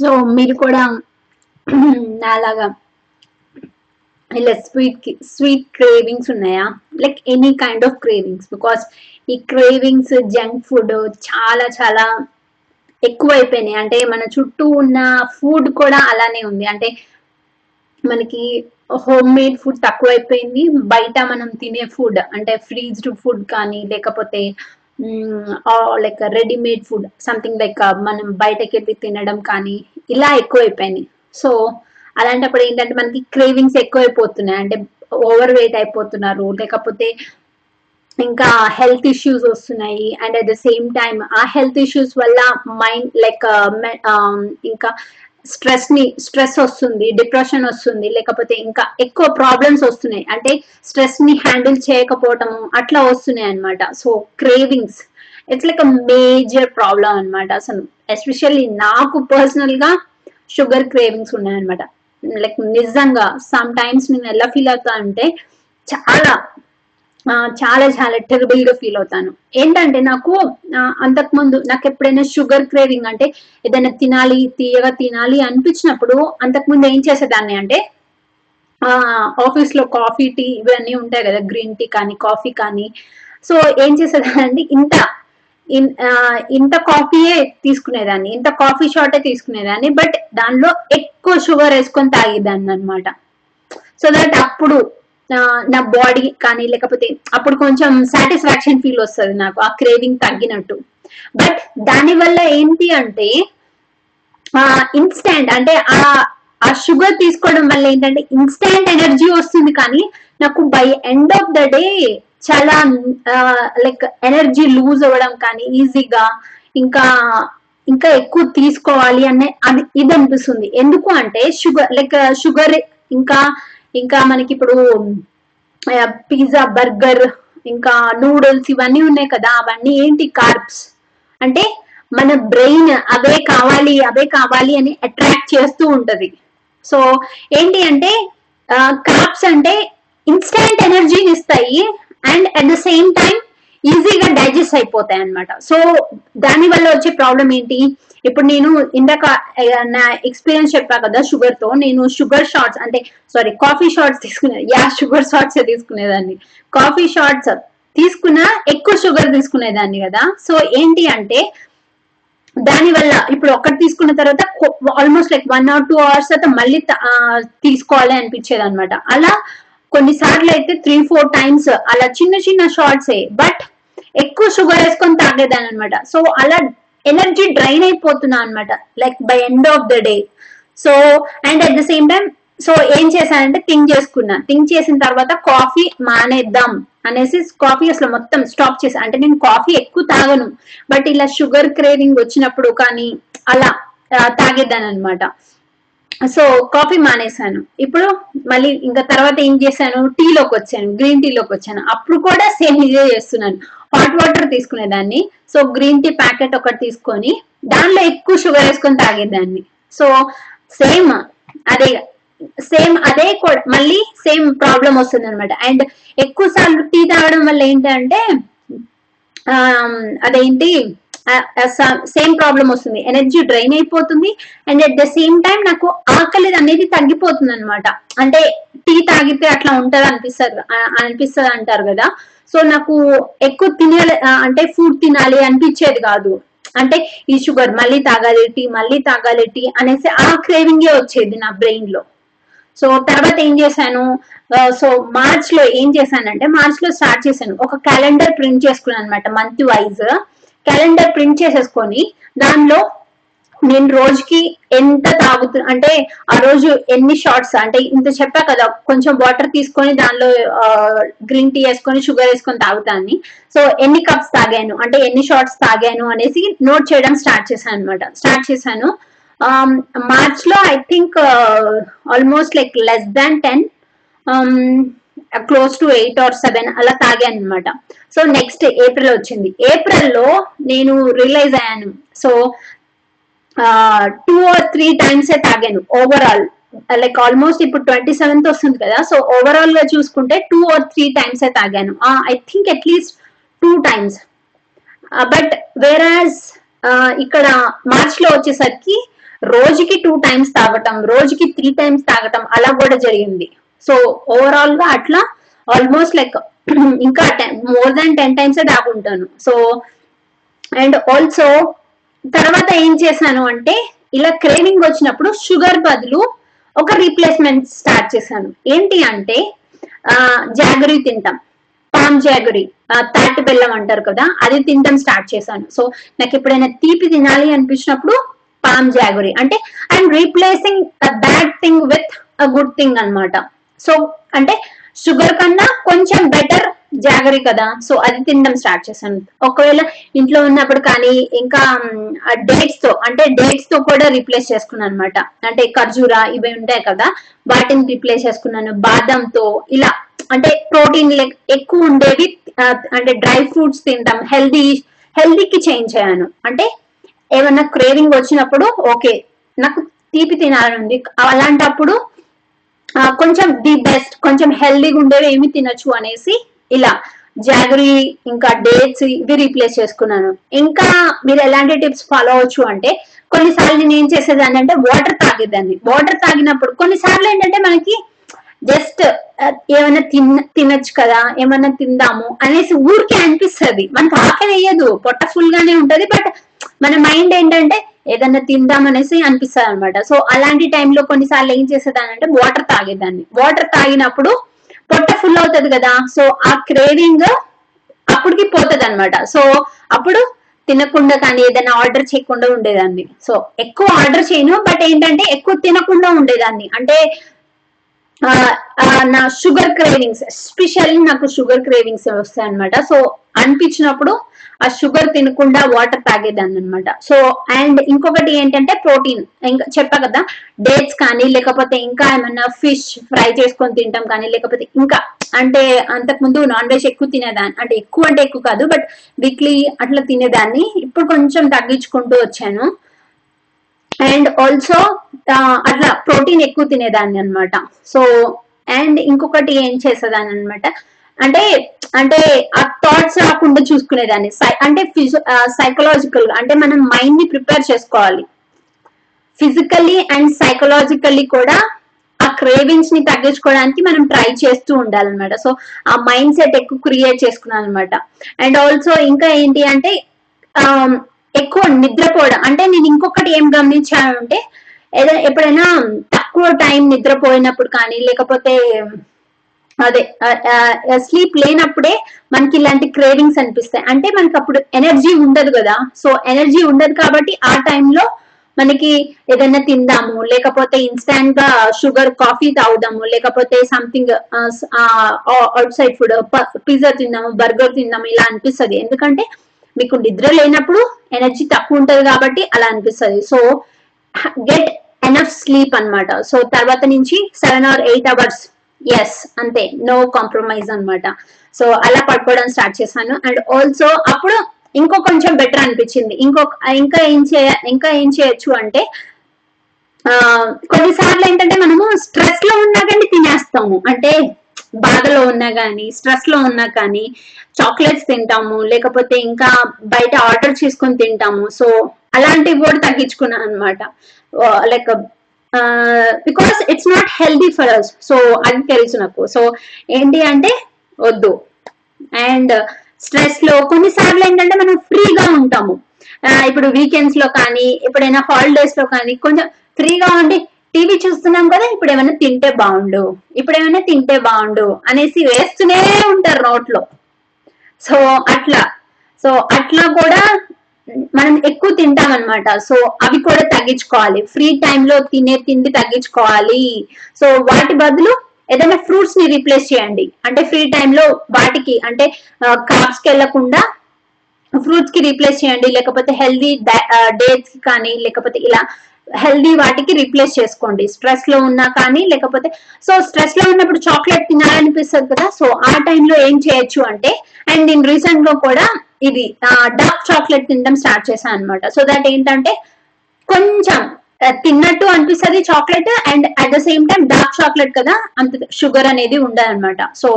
So మీరు కూడా నాలాగా ఇలా స్వీట్ స్వీట్ క్రేవింగ్స్ ఉన్నాయా? Like any kind of cravings because ఈ క్రేవింగ్స్ జంక్ ఫుడ్ చాలా చాలా ఎక్కువైపోయినాయి. అంటే మన చుట్టూ ఉన్న ఫుడ్ కూడా అలానే ఉంది. అంటే మనకి హోమ్ మేడ్ ఫుడ్ తక్కువైపోయింది. బయట మనం తినే ఫుడ్ అంటే ఫ్రీజ్డ్ ఫుడ్ కానీ లేకపోతే like readymade food something like మనం బయటకి వెళ్ళి తినడం కానీ ఇలా ఎక్కువైపోయినాయి. సో అలాంటప్పుడు ఏంటంటే మనకి క్రేవింగ్స్ ఎక్కువైపోతున్నాయి. అంటే ఓవర్ వెయిట్ అయిపోతున్నారు. లేకపోతే ఇంకా హెల్త్ ఇష్యూస్ వస్తున్నాయి. And at the same time ఆ హెల్త్ ఇష్యూస్ వల్ల మైండ్ లైక్ uh, um, ఇంకా స్ట్రెస్ని స్ట్రెస్ వస్తుంది డిప్రెషన్ వస్తుంది లేకపోతే ఇంకా ఎక్కువ ప్రాబ్లమ్స్ వస్తున్నాయి. అంటే స్ట్రెస్ని హ్యాండిల్ చేయకపోవటం అట్లా వస్తున్నాయి అనమాట so cravings it's like a major problem అనమాట అసలు ఎస్పెషల్లీ నాకు పర్సనల్గా షుగర్ క్రేవింగ్స్ ఉన్నాయన్నమాట. లైక్ నిజంగా సమ్ టైమ్స్ నేను ఎలా ఫీల్ అవుతా అంటే చాలా చాలా చాలా టెరబుల్గా ఫీల్ అవుతాను. ఏంటంటే నాకు అంతకుముందు నాకు ఎప్పుడైనా షుగర్ క్రేవింగ్ అంటే ఏదైనా తినాలి తీయగా తినాలి అనిపించినప్పుడు అంతకుముందు ఏం చేసేదాన్ని అంటే ఆ ఆఫీస్లో కాఫీ టీ ఇవన్నీ ఉంటాయి కదా గ్రీన్ టీ కానీ కాఫీ కానీ. సో ఏం చేసేదాన్ని ఇంత ఇన్- ఆ, ఇంత కాఫీయే తీసుకునేదాన్ని ఇంత కాఫీ షాటే తీసుకునేదాన్ని బట్ దానిలో ఎక్కువ షుగర్ వేసుకొని తాగేదాన్ని అనమాట సో దట్ అప్పుడు నా బాడీ కానీ లేకపోతే అప్పుడు కొంచెం సాటిస్ఫాక్షన్ ఫీల్ వస్తుంది నాకు ఆ క్రేవింగ్ తగ్గినట్టు. బట్ దాని వల్ల ఏంటి అంటే ఇన్స్టాంట్ అంటే ఆ ఆ షుగర్ తీసుకోవడం వల్ల ఏంటంటే ఇన్స్టాంట్ ఎనర్జీ వస్తుంది కానీ నాకు by end of the day చాలా లైక్ ఎనర్జీ లూజ్ అవ్వడం కానీ ఈజీగా ఇంకా ఇంకా ఎక్కువ తీసుకోవాలి అనే అది ఇది అనిపిస్తుంది. ఎందుకు అంటే షుగర్ లైక్ షుగర్ ఇంకా ఇంకా మనకి ఇప్పుడు పిజ్జా బర్గర్ ఇంకా నూడిల్స్ ఇవన్నీ ఉన్నాయి కదా అవన్నీ ఏంటి కార్బ్స్ అంటే మన బ్రెయిన్ అవే కావాలి అవే కావాలి అని అట్రాక్ట్ చేస్తూ ఉంటది. సో ఏంటి అంటే కార్బ్స్ అంటే ఇన్స్టెంట్ ఎనర్జీని ఇస్తాయి and at the same time ఈజీగా డైజెస్ట్ అయిపోతాయి అన్నమాట. సో దాని వల్ల వచ్చే ప్రాబ్లం ఏంటి? ఇప్పుడు నేను ఇందాక నా ఎక్స్పీరియన్స్ చెప్పా కదా షుగర్తో నేను షుగర్ షార్ట్స్ అంటే సారీ కాఫీ షార్ట్స్ తీసుకునే యా షుగర్ షార్ట్స్ తీసుకునేదాన్ని. కాఫీ షార్ట్స్ తీసుకున్నా ఎక్కువ షుగర్ తీసుకునేదాన్ని కదా. సో ఏంటి అంటే దాని వల్ల ఇప్పుడు ఒకటి తీసుకున్న తర్వాత almost like one or two hours తర్వాత మళ్ళీ తీసుకోవాలి అనిపించేది అనమాట అలా కొన్నిసార్లు అయితే త్రీ ఫోర్ టైమ్స్ అలా చిన్న చిన్న షార్ట్స్ బట్ ఎక్కువ షుగర్ వేసుకొని తాగేదాన్ని అనమాట సో అలా ఎనర్జీ డ్రైన్ అయిపోతున్నా అనమాట like by end of the day so and at the same time so ఏం చేశానంటే థింక్ చేసుకున్నా. థింక్ చేసిన తర్వాత కాఫీ మానేద్దాం అనేసి కాఫీ అసలు మొత్తం స్టాప్ చేసా అంటే నేను కాఫీ ఎక్కువ తాగను. బట్ ఇలా షుగర్ క్రేవింగ్ వచ్చినప్పుడు కానీ అలా తాగేద్దాను అనమాట సో కాఫీ మానేశాను. ఇప్పుడు మళ్ళీ ఇంకా తర్వాత ఏం చేశాను? టీలోకి వచ్చాను. గ్రీన్ టీలోకి వచ్చాను. అప్పుడు కూడా సేమ్ ఇదే చేస్తున్నాను. హాట్ వాటర్ తీసుకునేదాన్ని. సో గ్రీన్ టీ ప్యాకెట్ ఒకటి తీసుకొని దానిలో ఎక్కువ షుగర్ వేసుకొని తాగేదాన్ని. సో సేమ్ అదే సేమ్ అదే కూడా మళ్ళీ సేమ్ ప్రాబ్లం వస్తుంది అనమాట అండ్ ఎక్కువ సార్లు టీ తాగడం వల్ల ఏంటంటే అదేంటి సేమ్ ప్రాబ్లం వస్తుంది. ఎనర్జీ డ్రైన్ అయిపోతుంది. And at the same time నాకు ఆకలి అనేది తగ్గిపోతుంది అనమాట అంటే టీ తాగితే అట్లా ఉంటది అనిపిస్తారు అనిపిస్తుంది అంటారు కదా. సో నాకు ఎక్కువ తినాలి అంటే ఫుడ్ తినాలి అనిపించేది కాదు. అంటే ఈ షుగర్ మళ్ళీ తాగాలి టీ మళ్ళీ తాగాలి టీ అనేసి ఆ క్రేవింగే వచ్చేది నా బ్రెయిన్లో. సో తర్వాత ఏం చేశాను? సో మార్చ్లో ఏం చేశానంటే మార్చ్లో స్టార్ట్ చేశాను. ఒక క్యాలెండర్ ప్రింట్ చేసుకున్నాను అనమాట మంత్ వైజ్ క్యాలెండర్ ప్రింట్ చేసేసుకొని దానిలో నేను రోజుకి ఎంత తాగుతు అంటే ఆ రోజు ఎన్ని షార్ట్స్ అంటే ఇంత చెప్పా కదా కొంచెం వాటర్ తీసుకొని దానిలో గ్రీన్ టీ వేసుకొని షుగర్ వేసుకొని తాగుతాను సో ఎన్ని కప్స్ తాగాను అంటే ఎన్ని షార్ట్స్ తాగాను అనేసి నోట్ చేయడం స్టార్ట్ చేశాను అనమాట స్టార్ట్ చేశాను. మార్చ్లో I think almost like less than ten close to eight or seven అలా తాగాను అనమాట సో నెక్స్ట్ ఏప్రిల్ వచ్చింది ఏప్రిల్లో నేను రియలైజ్ అయ్యాను. So two or three times a తాగాను. ఓవరాల్ లైక్ ఆల్మోస్ట్ ఇప్పుడు ట్వంటీ సెవెంత్ వస్తుంది కదా. సో ఓవరాల్గా చూసుకుంటే two or three times a తాగాను. I think at least two times but whereas ఇక్కడ మార్చ్లో వచ్చేసరికి రోజుకి టూ టైమ్స్ తాగటం రోజుకి త్రీ టైమ్స్ తాగటం అలా కూడా జరిగింది. సో ఓవరాల్గా అట్లా ఆల్మోస్ట్ లైక్ ఇంకా మోర్ దాన్ టెన్ టైమ్స్ దాకుంటాను సో అండ్ ఆల్సో తర్వాత ఏం చేశాను అంటే ఇలా క్రేవింగ్ వచ్చినప్పుడు షుగర్ బదులు ఒక రీప్లేస్మెంట్ స్టార్ట్ చేశాను. ఏంటి అంటే జాగరీ తింటాం. పామ్ జాగరీ తాటి బెల్లం అంటారు కదా అది తినడం స్టార్ట్ చేశాను. సో నాకు ఎప్పుడైనా తీపి తినాలి అనిపించినప్పుడు పామ్ జాగరీ అంటే I'm replacing a bad thing with a good thing అన్నమాట. సో అంటే షుగర్ కన్నా కొంచెం బెటర్ జాగరీ కదా. సో అది తినడం స్టార్ట్ చేశాను. ఒకవేళ ఇంట్లో ఉన్నప్పుడు కానీ ఇంకా డేట్స్తో అంటే డేట్స్తో కూడా రీప్లేస్ చేసుకున్నాను అనమాట అంటే ఖర్జూరా ఇవి ఉంటాయి కదా వాటిని రీప్లేస్ చేసుకున్నాను. బాదంతో ఇలా అంటే ప్రోటీన్ ఎక్కువ ఉండేవి అంటే డ్రై ఫ్రూట్స్ తింటాం. హెల్దీ హెల్దీకి చేంజ్ అయ్యాను. అంటే ఏమన్నా క్రేవింగ్ వచ్చినప్పుడు ఓకే నాకు తీపి తినాలని అలాంటప్పుడు కొంచెం ది బెస్ట్ కొంచెం హెల్దీగా ఉండేవి ఏమి తినొచ్చు అనేసి ఇలా జాగరీ ఇంకా డేట్స్ ఇవి రీప్లేస్ చేసుకున్నాను. ఇంకా మీరు ఎలాంటి టిప్స్ ఫాలో అవచ్చు అంటే కొన్నిసార్లు నేను ఏం చేసేదాన్ని అంటే వాటర్ తాగేదాన్ని. వాటర్ తాగినప్పుడు కొన్నిసార్లు ఏంటంటే మనకి జస్ట్ uh, ఏమైనా తిన్న తినొచ్చు కదా ఏమైనా తిందాము అనేసి ఊరికే అనిపిస్తుంది. మనకు ఆకలి వేయదు. పొట్ట ఫుల్ గానే ఉంటది బట్ మన మైండ్ ఏంటంటే ఏదన్నా తిందామనేసి అనిపిస్తుంది అనమాట సో అలాంటి టైంలో కొన్నిసార్లు ఏం చేసేదాన్ని అంటే వాటర్ తాగేదాన్ని. వాటర్ తాగినప్పుడు పొట్ట ఫుల్ అవుతుంది కదా సో ఆ క్రేవింగ్ అప్పటికి పోతుంది అనమాట సో అప్పుడు తినకుండా కానీ ఏదైనా ఆర్డర్ చేయకుండా ఉండేదాన్ని. సో ఎక్కువ ఆర్డర్ చేయను బట్ ఏంటంటే ఎక్కువ తినకుండా ఉండేదాన్ని. అంటే నా షుగర్ క్రేవింగ్స్ ఎస్పెషల్లీ నాకు షుగర్ క్రేవింగ్స్ వస్తాయి అనమాట సో అనిపించినప్పుడు ఆ షుగర్ తినకుండా వాటర్ తాగేదాన్ని అనమాట సో అండ్ ఇంకొకటి ఏంటంటే ప్రోటీన్ ఇంకా చెప్పా కదా డేట్స్ కానీ లేకపోతే ఇంకా ఏమన్నా ఫిష్ ఫ్రై చేసుకొని తింటాం కానీ లేకపోతే ఇంకా అంటే అంతకుముందు నాన్ వెజ్ ఎక్కువ తినేదాన్ని. అంటే ఎక్కువ అంటే ఎక్కువ కాదు బట్ వీక్లీ అట్లా తినేదాన్ని. ఇప్పుడు కొంచెం తగ్గించుకుంటూ వచ్చాను. అండ్ ఆల్సో అట్లా ప్రోటీన్ ఎక్కువ తినేదాన్ని అన్నమాట. సో అండ్ ఇంకొకటి ఏం చేసేదాన్ని అనమాట అంటే అంటే ఆ థాట్స్ రాకుండా చూసుకునేదాన్ని. సై- అంటే సైకలాజికల్ అంటే మనం మైండ్ని ప్రిపేర్ చేసుకోవాలి. ఫిజికల్లీ అండ్ సైకలాజికల్లీ కూడా ఆ క్రేవింగ్స్ని తగ్గించుకోవడానికి మనం ట్రై చేస్తూ ఉండాలన్నమాట. సో ఆ మైండ్ సెట్ ఎక్కువ క్రియేట్ చేసుకున్నాను అనమాట అండ్ ఆల్సో ఇంకా ఏంటి అంటే ఎక్కువ నిద్రపోవడం. అంటే నేను ఇంకొకటి ఏం గమనించాను అంటే ఏదైనా ఎప్పుడైనా తక్కువ టైం నిద్రపోయినప్పుడు కానీ లేకపోతే అదే స్లీప్ లేనప్పుడే మనకి ఇలాంటి క్రేవింగ్స్ అనిపిస్తాయి. అంటే మనకి అప్పుడు ఎనర్జీ ఉండదు కదా. సో ఎనర్జీ ఉండదు కాబట్టి ఆ టైంలో మనకి ఏదైనా తిందాము లేకపోతే ఇన్స్టాంట్గా షుగర్ కాఫీ తాగుదాము లేకపోతే something outside food pizza తిందాము బర్గర్ తిందాము ఇలా అనిపిస్తుంది. ఎందుకంటే మీకు నిద్ర లేనప్పుడు ఎనర్జీ తక్కువ ఉంటది కాబట్టి అలా అనిపిస్తుంది. సో గెట్ ఎనఫ్ స్లీప్ అన్నమాట. సో తర్వాత నుంచి seven or eight hours yes అంతే నో కాంప్రమైజ్ అన్నమాట. సో అలా పడుకోవడం స్టార్ట్ చేశాను. అండ్ ఆల్సో అప్పుడు ఇంకో కొంచెం బెటర్ అనిపించింది. ఇంకొక ఇంకా ఏం చేయ ఇంకా ఏం చేయొచ్చు అంటే కొన్నిసార్లు ఏంటంటే మనము స్ట్రెస్లో ఉన్నా కానీ తినేస్తాము. అంటే బాధలో ఉన్నా కానీ స్ట్రెస్లో ఉన్నా కానీ చాక్లెట్స్ తింటాము. లేకపోతే ఇంకా బయట ఆర్డర్ చేసుకొని తింటాము. సో అలాంటివి కూడా తగ్గించుకున్నాను అనమాట like because it's not healthy for us so అది తెలుసు నాకు. సో ఏంటి అంటే వద్దు. అండ్ స్ట్రెస్లో కొన్నిసార్లు ఏంటంటే మనం ఫ్రీగా ఉంటాము. ఇప్పుడు వీకెండ్స్లో కానీ ఎప్పుడైనా హాలిడేస్లో కానీ కొంచెం ఫ్రీగా ఉండి టీవీ చూస్తున్నాం కదా ఇప్పుడు ఏమైనా తింటే బాగుండు. ఇప్పుడు ఏమైనా తింటే బాగుండు అనేసి వేస్తూనే ఉంటారు నోట్లో. సో అట్లా. సో అట్లా కూడా మనం ఎక్కువ తింటాం అనమాట సో అవి కూడా తగ్గించుకోవాలి. ఫ్రీ టైంలో తినే తిండి తగ్గించుకోవాలి. సో వాటి బదులు ఏదైనా ఫ్రూట్స్ని రీప్లేస్ చేయండి. అంటే ఫ్రీ టైంలో వాటికి అంటే క్రాప్స్కి వెళ్ళకుండా ఫ్రూట్స్కి రీప్లేస్ చేయండి. లేకపోతే హెల్దీ డేట్స్కి కానీ లేకపోతే ఇలా హెల్దీ వాటికి రీప్లేస్ చేసుకోండి. స్ట్రెస్లో ఉన్నా కానీ లేకపోతే సో స్ట్రెస్లో ఉన్నప్పుడు చాక్లెట్ తినాలనిపిస్తుంది కదా. సో ఆ టైంలో ఏం చేయొచ్చు అంటే అండ్ నేను రీసెంట్గా కూడా ఇది డార్క్ చాక్లెట్ తినడం స్టార్ట్ చేశాను అనమాట సో దట్ ఏంటంటే కొంచెం తిన్నట్టు అనిపిస్తుంది chocolate and at the same time dark chocolate కదా అంత షుగర్ అనేది ఉండదు అనమాట సో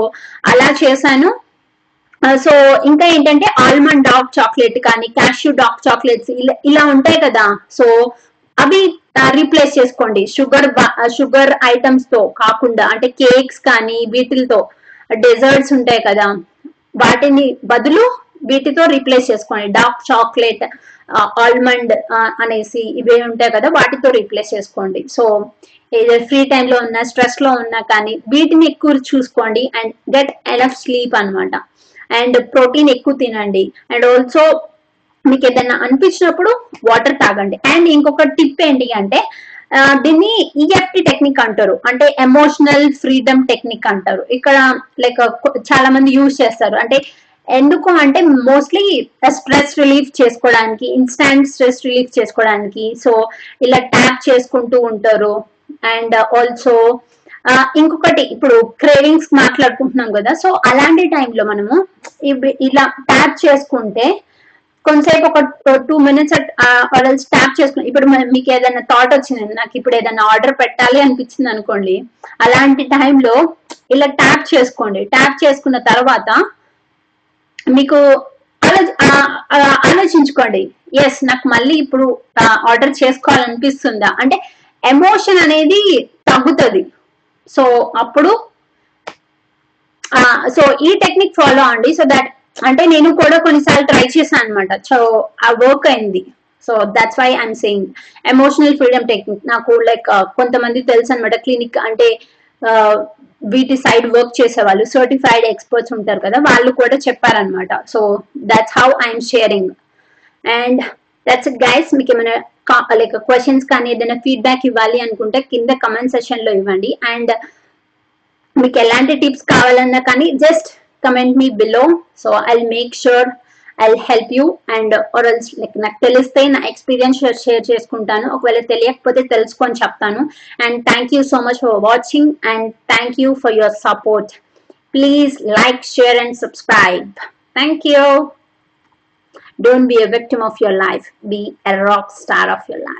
అలా చేశాను. సో ఇంకా ఏంటంటే ఆల్మండ్ డార్క్ చాక్లెట్ కానీ క్యాష్యూ డార్క్ చాక్లెట్స్ ఇలా ఇలా ఉంటాయి కదా. సో అవి రీప్లేస్ చేసుకోండి. షుగర్ షుగర్ ఐటమ్స్తో కాకుండా అంటే కేక్స్ కానీ వీటితో డెజర్ట్స్ ఉంటాయి కదా. వాటిని బదులు వీటితో రీప్లేస్ చేసుకోండి. డార్క్ చాక్లెట్ ఆల్మండ్ అనేసి ఇవే ఉంటాయి కదా వాటితో రీప్లేస్ చేసుకోండి. సో ఏదో ఫ్రీ టైంలో ఉన్న స్ట్రెస్లో ఉన్నా కానీ వీటిని ఎక్కువ చూసుకోండి అండ్ గెట్ ఎనఫ్ స్లీప్ అన్నమాట. అండ్ ప్రోటీన్ ఎక్కువ తినండి. అండ్ ఆల్సో మీకు ఏదైనా అనిపించినప్పుడు వాటర్ తాగండి. అండ్ ఇంకొక టిప్ ఏంటి అంటే uh, దీన్ని ఈఎఫ్టి టెక్నిక్ అంటారు. అంటే ఎమోషనల్ ఫ్రీడమ్ టెక్నిక్ అంటారు. ఇక్కడ లైక్ uh, చాలా మంది యూజ్ చేస్తారు. అంటే ఎందుకు అంటే మోస్ట్లీ స్ట్రెస్ రిలీఫ్ చేసుకోవడానికి ఇన్స్టాంట్ స్ట్రెస్ రిలీఫ్ చేసుకోవడానికి. సో ఇలా ట్యాప్ చేసుకుంటూ ఉంటారు. అండ్ ఆల్సో ఇంకొకటి ఇప్పుడు క్రేవింగ్స్ మాట్లాడుకుంటున్నాం కదా. సో అలాంటి టైంలో మనము ఇలా ట్యాప్ చేసుకుంటే కొంతసేపు ఒక టూ మినిట్స్ ట్యాప్ చేసుకుని ఇప్పుడు మీకు ఏదైనా థాట్ వచ్చింది నాకు ఇప్పుడు ఏదైనా ఆర్డర్ పెట్టాలి అనిపించింది అనుకోండి అలాంటి టైంలో ఇలా ట్యాప్ చేసుకోండి. ట్యాప్ చేసుకున్న తర్వాత మీకు ఆలోచించుకోండి. ఎస్ నాకు మళ్ళీ ఇప్పుడు ఆర్డర్ చేసుకోవాలనిపిస్తుందా? అంటే ఎమోషన్ అనేది తగ్గుతుంది. సో అప్పుడు సో ఈ టెక్నిక్ ఫాలో అండి. సో దట్ అంటే నేను కూడా కొన్నిసార్లు ట్రై చేశాను అనమాట సో ఆ వర్క్ అయింది. So that's why I'm saying emotional freedom technique నాకు లైక్ కొంతమంది తెలుసు అనమాట క్లినిక్ అంటే వీటి సైడ్ వర్క్ చేసే వాళ్ళు సర్టిఫైడ్ ఎక్స్పర్ట్స్ ఉంటారు కదా వాళ్ళు కూడా చెప్పారనమాట so that's how I'm sharing and that's it guys మీకు ఏమైనా లైక్ క్వశ్చన్స్ కానీ ఏదైనా ఫీడ్బ్యాక్ ఇవ్వాలి అనుకుంటే కింద కమెంట్ సెషన్లో ఇవ్వండి. అండ్ మీకు ఎలాంటి టిప్స్ కావాలన్నా కానీ just comment me below so I make sure I help you and ఆర్ఎల్స్ లైక్ నాకు తెలిస్తే నా ఎక్స్పీరియన్స్ షేర్ చేసుకుంటాను. ఒకవేళ తెలియకపోతే తెలుసుకొని చెప్తాను. And thank you so much for watching and thank you for your support please like share and subscribe thank you Don't be a victim of your life. Be a rock star of your life.